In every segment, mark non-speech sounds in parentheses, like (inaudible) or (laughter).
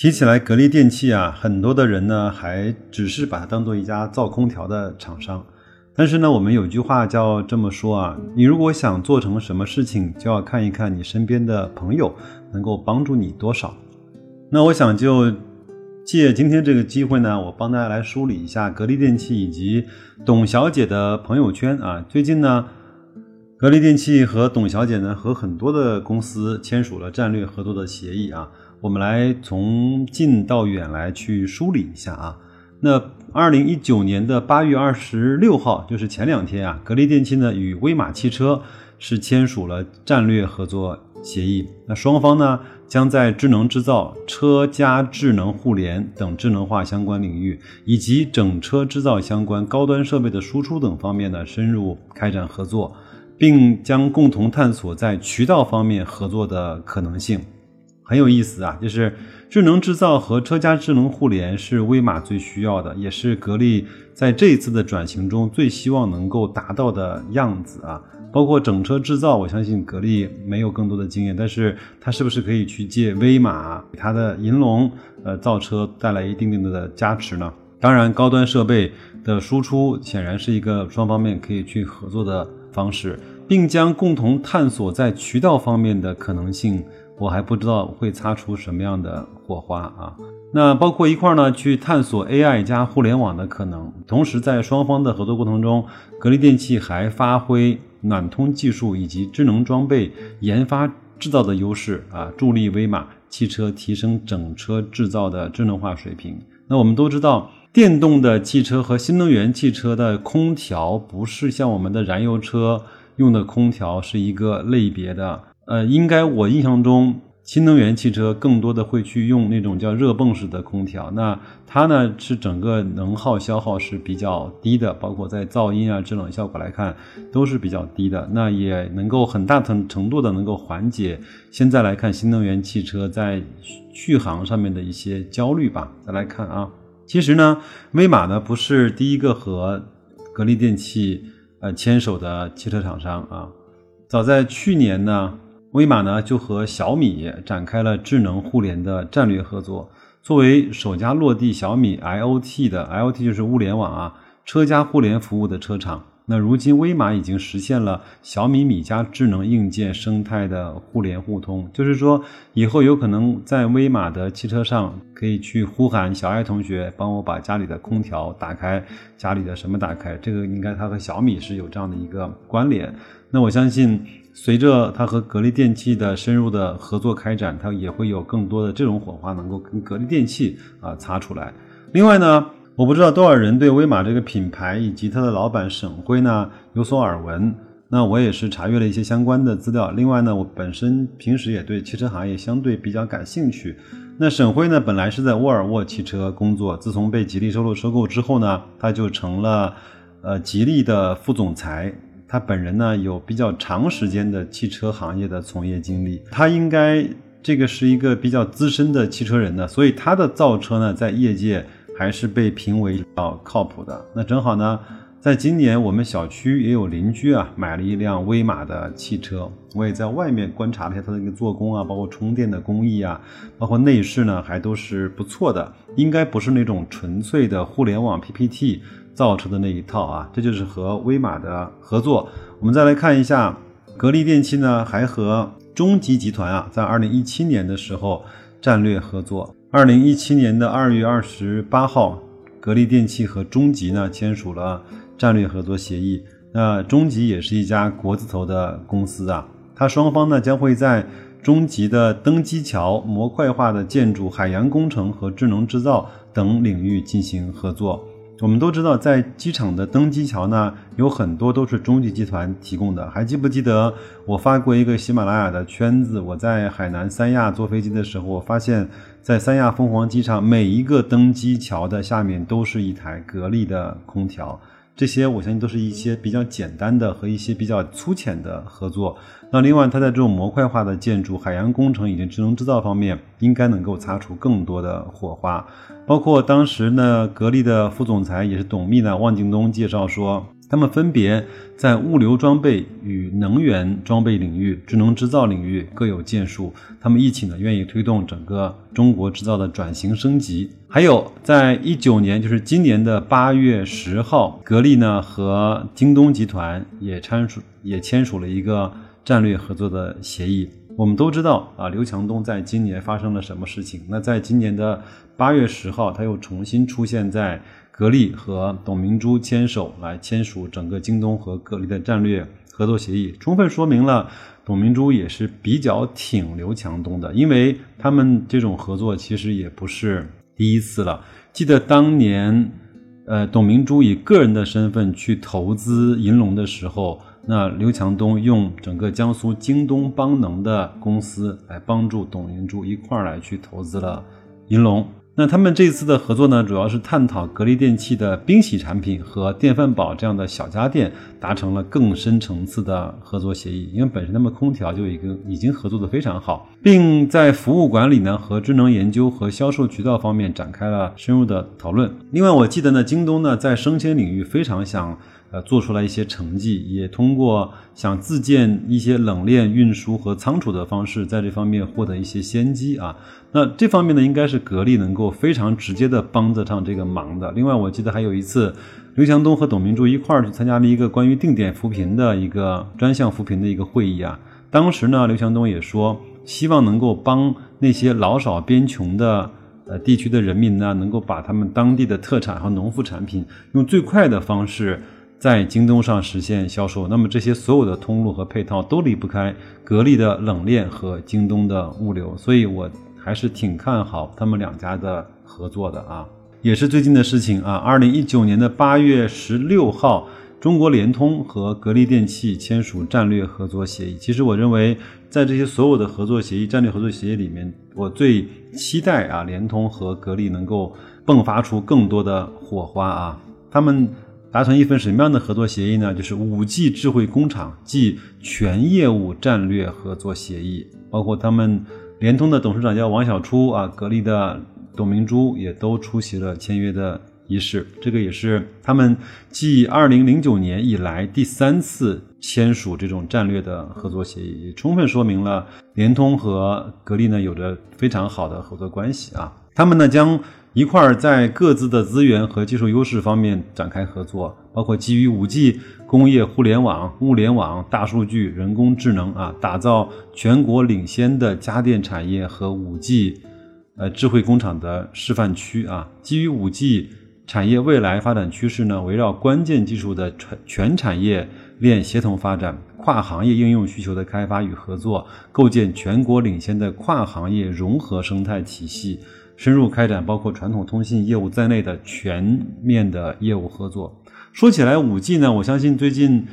提起来格力电器啊，很多的人呢还只是把它当做一家造空调的厂商。但是呢，我们有句话叫这么说啊，你如果想做成什么事情，就要看一看你身边的朋友能够帮助你多少。那我想就借今天这个机会呢，我帮大家来梳理一下格力电器以及董小姐的朋友圈啊。最近呢，格力电器和董小姐呢和很多的公司签署了战略合作的协议啊。我们来从近到远来去梳理一下啊。那二零一九年的八月二十六号，就是前两天啊，格力电器呢与威马汽车是签署了战略合作协议。那双方呢将在智能制造、车家智能互联等智能化相关领域，以及整车制造相关高端设备的输出等方面呢深入开展合作，并将共同探索在渠道方面合作的可能性。很有意思啊，就是智能制造和车家智能互联是威马最需要的，也是格力在这一次的转型中最希望能够达到的样子啊。包括整车制造，我相信格力没有更多的经验，但是它是不是可以去借威马它的银龙呃造车带来一定定的加持呢？当然，高端设备的输出显然是一个双方面可以去合作的方式，并将共同探索在渠道方面的可能性。我还不知道会擦出什么样的火花啊！那包括一块儿呢，去探索 AI 加互联网的可能。同时，在双方的合作过程中，格力电器还发挥暖通技术以及智能装备研发制造的优势啊，助力威马汽车提升整车制造的智能化水平。那我们都知道，电动的汽车和新能源汽车的空调不是像我们的燃油车用的空调是一个类别的。呃，应该我印象中，新能源汽车更多的会去用那种叫热泵式的空调。那它呢是整个能耗消耗是比较低的，包括在噪音啊、制冷效果来看都是比较低的。那也能够很大程程度的能够缓解现在来看新能源汽车在续航上面的一些焦虑吧。再来看啊，其实呢，威马呢不是第一个和格力电器呃牵手的汽车厂商啊，早在去年呢。威马呢就和小米展开了智能互联的战略合作。作为首家落地小米 IoT 的 IoT 就是物联网啊，车家互联服务的车厂。那如今威马已经实现了小米米家智能硬件生态的互联互通，就是说以后有可能在威马的汽车上可以去呼喊小爱同学，帮我把家里的空调打开，家里的什么打开。这个应该它和小米是有这样的一个关联。那我相信。随着它和格力电器的深入的合作开展，它也会有更多的这种火花能够跟格力电器啊擦出来。另外呢，我不知道多少人对威马这个品牌以及它的老板沈辉呢有所耳闻。那我也是查阅了一些相关的资料。另外呢，我本身平时也对汽车行业相对比较感兴趣。那沈辉呢，本来是在沃尔沃汽车工作，自从被吉利收购收购之后呢，他就成了呃吉利的副总裁。他本人呢有比较长时间的汽车行业的从业经历，他应该这个是一个比较资深的汽车人呢，所以他的造车呢在业界还是被评为比较靠谱的。那正好呢，在今年我们小区也有邻居啊买了一辆威马的汽车，我也在外面观察了一下它的一个做工啊，包括充电的工艺啊，包括内饰呢还都是不错的，应该不是那种纯粹的互联网 PPT。造车的那一套啊，这就是和威马的合作。我们再来看一下，格力电器呢还和中集集团啊，在二零一七年的时候战略合作。二零一七年的二月二十八号，格力电器和中集呢签署了战略合作协议。那中集也是一家国字头的公司啊，它双方呢将会在中集的登机桥、模块化的建筑、海洋工程和智能制造等领域进行合作。我们都知道，在机场的登机桥呢，有很多都是中集集团提供的。还记不记得我发过一个喜马拉雅的圈子？我在海南三亚坐飞机的时候，我发现在三亚凤凰机场每一个登机桥的下面都是一台格力的空调。这些我相信都是一些比较简单的和一些比较粗浅的合作。那另外，它在这种模块化的建筑、海洋工程以及智能制造方面，应该能够擦出更多的火花。包括当时呢，格力的副总裁也是董秘呢，汪敬东介绍说。他们分别在物流装备与能源装备领域、智能制造领域各有建树。他们一起呢，愿意推动整个中国制造的转型升级。还有，在一九年，就是今年的八月十号，格力呢和京东集团也签署也签署了一个战略合作的协议。我们都知道啊，刘强东在今年发生了什么事情？那在今年的八月十号，他又重新出现在。格力和董明珠牵手来签署整个京东和格力的战略合作协议，充分说明了董明珠也是比较挺刘强东的，因为他们这种合作其实也不是第一次了。记得当年，呃，董明珠以个人的身份去投资银龙的时候，那刘强东用整个江苏京东邦能的公司来帮助董明珠一块儿来去投资了银龙。那他们这次的合作呢，主要是探讨格力电器的冰洗产品和电饭煲这样的小家电达成了更深层次的合作协议。因为本身他们空调就已经已经合作的非常好，并在服务管理呢和智能研究和销售渠道方面展开了深入的讨论。另外，我记得呢，京东呢在生鲜领域非常想。呃，做出来一些成绩，也通过想自建一些冷链运输和仓储的方式，在这方面获得一些先机啊。那这方面呢，应该是格力能够非常直接的帮得上这个忙的。另外，我记得还有一次，刘强东和董明珠一块儿去参加了一个关于定点扶贫的一个专项扶贫的一个会议啊。当时呢，刘强东也说，希望能够帮那些老少边穷的呃地区的人民呢，能够把他们当地的特产和农副产品用最快的方式。在京东上实现销售，那么这些所有的通路和配套都离不开格力的冷链和京东的物流，所以我还是挺看好他们两家的合作的啊。也是最近的事情啊，二零一九年的八月十六号，中国联通和格力电器签署战略合作协议。其实我认为，在这些所有的合作协议、战略合作协议里面，我最期待啊，联通和格力能够迸发出更多的火花啊，他们。达成一份什么样的合作协议呢？就是五 G 智慧工厂及全业务战略合作协议，包括他们联通的董事长叫王小初啊，格力的董明珠也都出席了签约的仪式。这个也是他们继二零零九年以来第三次签署这种战略的合作协议，也充分说明了联通和格力呢有着非常好的合作关系啊。他们呢将。一块儿在各自的资源和技术优势方面展开合作，包括基于五 G、工业互联网、物联网、大数据、人工智能啊，打造全国领先的家电产业和五 G，呃，智慧工厂的示范区啊。基于五 G 产业未来发展趋势呢，围绕关键技术的全全产业链协同发展，跨行业应用需求的开发与合作，构建全国领先的跨行业融合生态体系。深入开展包括传统通信业务在内的全面的业务合作。说起来，五 G 呢，我相信最近，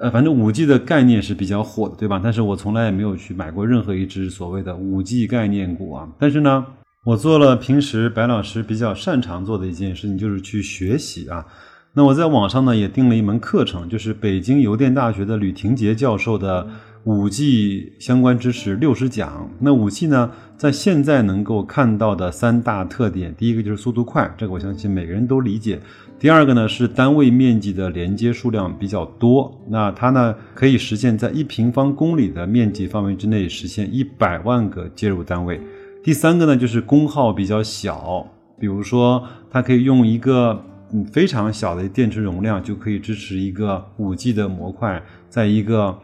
呃，反正五 G 的概念是比较火的，对吧？但是我从来也没有去买过任何一只所谓的五 G 概念股啊。但是呢，我做了平时白老师比较擅长做的一件事情，就是去学习啊。那我在网上呢也订了一门课程，就是北京邮电大学的吕廷杰教授的。五 G 相关知识六十讲。那五 G 呢，在现在能够看到的三大特点，第一个就是速度快，这个我相信每个人都理解。第二个呢是单位面积的连接数量比较多，那它呢可以实现在一平方公里的面积范围之内实现一百万个接入单位。第三个呢就是功耗比较小，比如说它可以用一个嗯非常小的电池容量就可以支持一个五 G 的模块，在一个。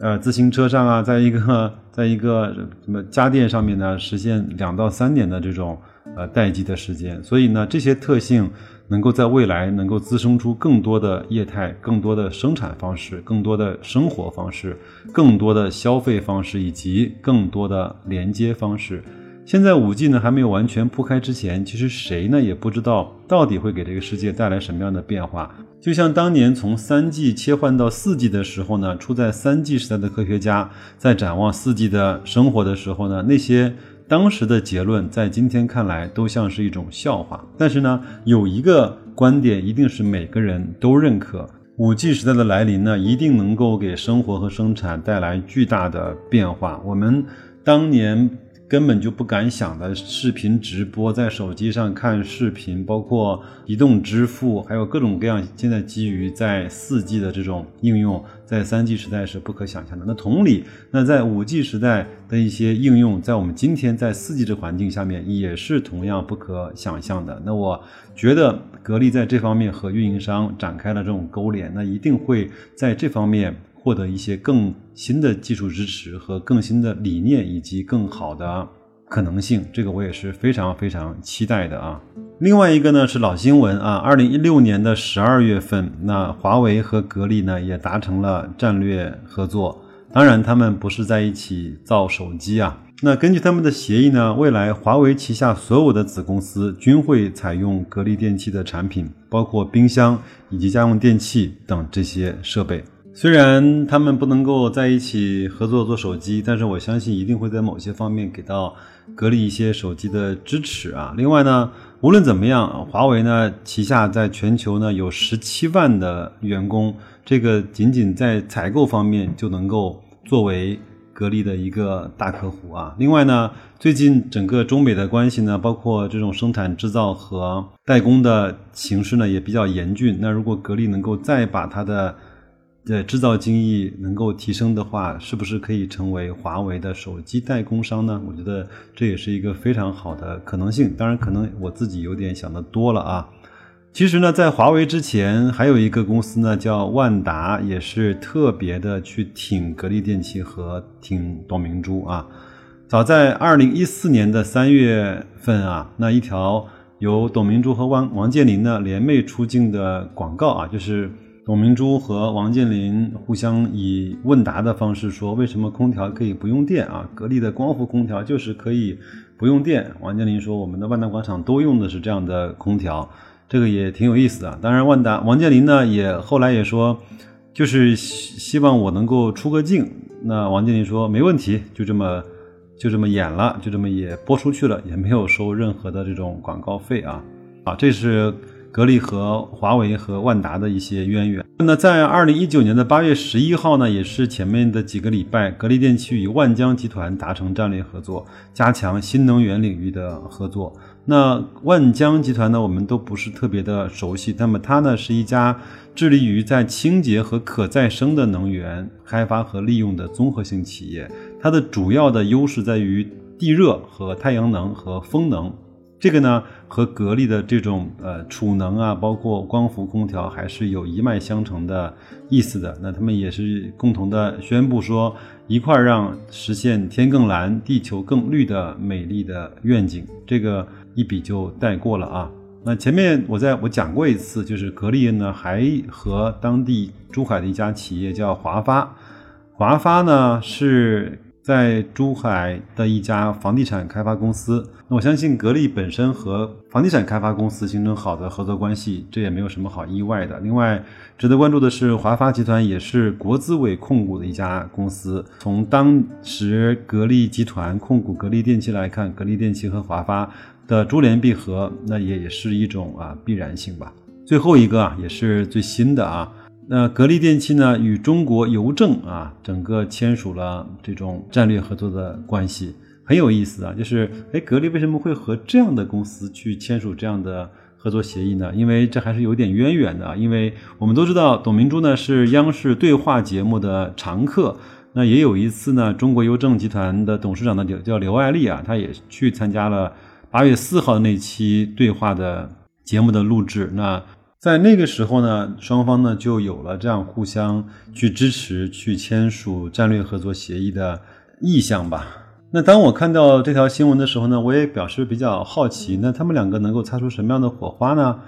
呃，自行车上啊，在一个 (laughs) 在一个什么家电上面呢，实现两到三年的这种呃待机的时间。所以呢，这些特性能够在未来能够滋生出更多的业态、更多的生产方式、更多的生活方式、更多的消费方式以及更多的连接方式。现在五 G 呢还没有完全铺开之前，其实谁呢也不知道到底会给这个世界带来什么样的变化。就像当年从三 G 切换到四 G 的时候呢，处在三 G 时代的科学家在展望四 G 的生活的时候呢，那些当时的结论在今天看来都像是一种笑话。但是呢，有一个观点一定是每个人都认可：五 G 时代的来临呢，一定能够给生活和生产带来巨大的变化。我们当年。根本就不敢想的视频直播，在手机上看视频，包括移动支付，还有各种各样现在基于在四 G 的这种应用，在三 G 时代是不可想象的。那同理，那在五 G 时代的一些应用，在我们今天在四 G 的环境下面也是同样不可想象的。那我觉得格力在这方面和运营商展开了这种勾连，那一定会在这方面。获得一些更新的技术支持和更新的理念，以及更好的可能性，这个我也是非常非常期待的啊。另外一个呢是老新闻啊，二零一六年的十二月份，那华为和格力呢也达成了战略合作。当然，他们不是在一起造手机啊。那根据他们的协议呢，未来华为旗下所有的子公司均会采用格力电器的产品，包括冰箱以及家用电器等这些设备。虽然他们不能够在一起合作做手机，但是我相信一定会在某些方面给到格力一些手机的支持啊。另外呢，无论怎么样，华为呢旗下在全球呢有十七万的员工，这个仅仅在采购方面就能够作为格力的一个大客户啊。另外呢，最近整个中美的关系呢，包括这种生产制造和代工的形势呢也比较严峻。那如果格力能够再把它的在制造精益能够提升的话，是不是可以成为华为的手机代工商呢？我觉得这也是一个非常好的可能性。当然，可能我自己有点想的多了啊。其实呢，在华为之前，还有一个公司呢叫万达，也是特别的去挺格力电器和挺董明珠啊。早在二零一四年的三月份啊，那一条由董明珠和王王健林呢联袂出镜的广告啊，就是。董明珠和王健林互相以问答的方式说：“为什么空调可以不用电啊？格力的光伏空调就是可以不用电。”王健林说：“我们的万达广场都用的是这样的空调，这个也挺有意思的。当然，万达王健林呢也后来也说，就是希希望我能够出个镜。那王健林说没问题，就这么就这么演了，就这么也播出去了，也没有收任何的这种广告费啊。啊，这是。”格力和华为和万达的一些渊源。那在二零一九年的八月十一号呢，也是前面的几个礼拜，格力电器与万江集团达成战略合作，加强新能源领域的合作。那万江集团呢，我们都不是特别的熟悉。那么它呢，是一家致力于在清洁和可再生的能源开发和利用的综合性企业。它的主要的优势在于地热和太阳能和风能。这个呢，和格力的这种呃储能啊，包括光伏空调，还是有一脉相承的意思的。那他们也是共同的宣布说，一块儿让实现天更蓝、地球更绿的美丽的愿景。这个一笔就带过了啊。那前面我在我讲过一次，就是格力呢还和当地珠海的一家企业叫华发，华发呢是。在珠海的一家房地产开发公司，那我相信格力本身和房地产开发公司形成好的合作关系，这也没有什么好意外的。另外，值得关注的是，华发集团也是国资委控股的一家公司。从当时格力集团控股格力电器来看，格力电器和华发的珠联璧合，那也也是一种啊必然性吧。最后一个啊，也是最新的啊。那格力电器呢，与中国邮政啊，整个签署了这种战略合作的关系，很有意思啊。就是，哎，格力为什么会和这样的公司去签署这样的合作协议呢？因为这还是有点渊源的啊。因为我们都知道，董明珠呢是央视对话节目的常客。那也有一次呢，中国邮政集团的董事长呢叫叫刘爱丽啊，她也去参加了八月四号那期对话的节目的录制。那在那个时候呢，双方呢就有了这样互相去支持、去签署战略合作协议的意向吧。那当我看到这条新闻的时候呢，我也表示比较好奇。那他们两个能够擦出什么样的火花呢？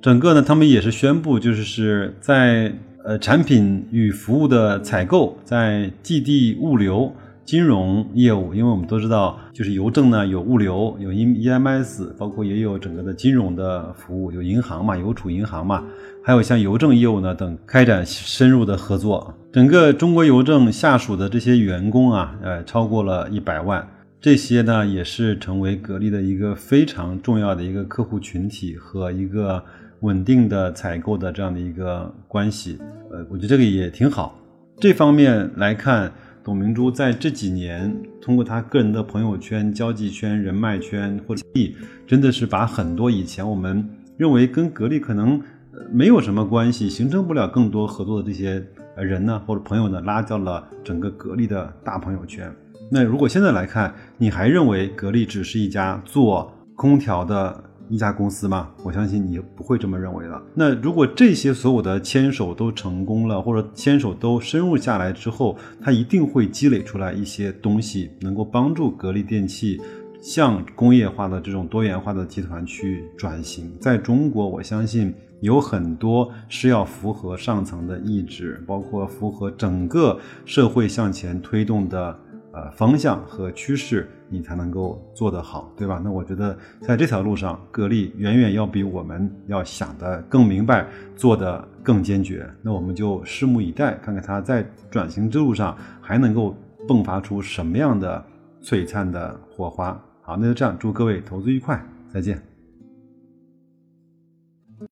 整个呢，他们也是宣布，就是是在呃产品与服务的采购，在寄递物流。金融业务，因为我们都知道，就是邮政呢有物流，有 E E M S，包括也有整个的金融的服务，有银行嘛，邮储银行嘛，还有像邮政业务呢等开展深入的合作。整个中国邮政下属的这些员工啊，呃，超过了一百万。这些呢也是成为格力的一个非常重要的一个客户群体和一个稳定的采购的这样的一个关系。呃，我觉得这个也挺好。这方面来看，董明珠在这几年通过她个人的朋友圈、交际圈、人脉圈或者真的是把很多以前我们认为跟格力可能没有什么关系、形成不了更多合作的这些人呢或者朋友呢，拉到了整个格力的大朋友圈。那如果现在来看，你还认为格力只是一家做空调的？一家公司吗？我相信你不会这么认为的。那如果这些所有的牵手都成功了，或者牵手都深入下来之后，它一定会积累出来一些东西，能够帮助格力电器向工业化的这种多元化的集团去转型。在中国，我相信有很多是要符合上层的意志，包括符合整个社会向前推动的。呃，方向和趋势，你才能够做得好，对吧？那我觉得在这条路上，格力远远要比我们要想的更明白，做得更坚决。那我们就拭目以待，看看它在转型之路上还能够迸发出什么样的璀璨的火花。好，那就这样，祝各位投资愉快，再见。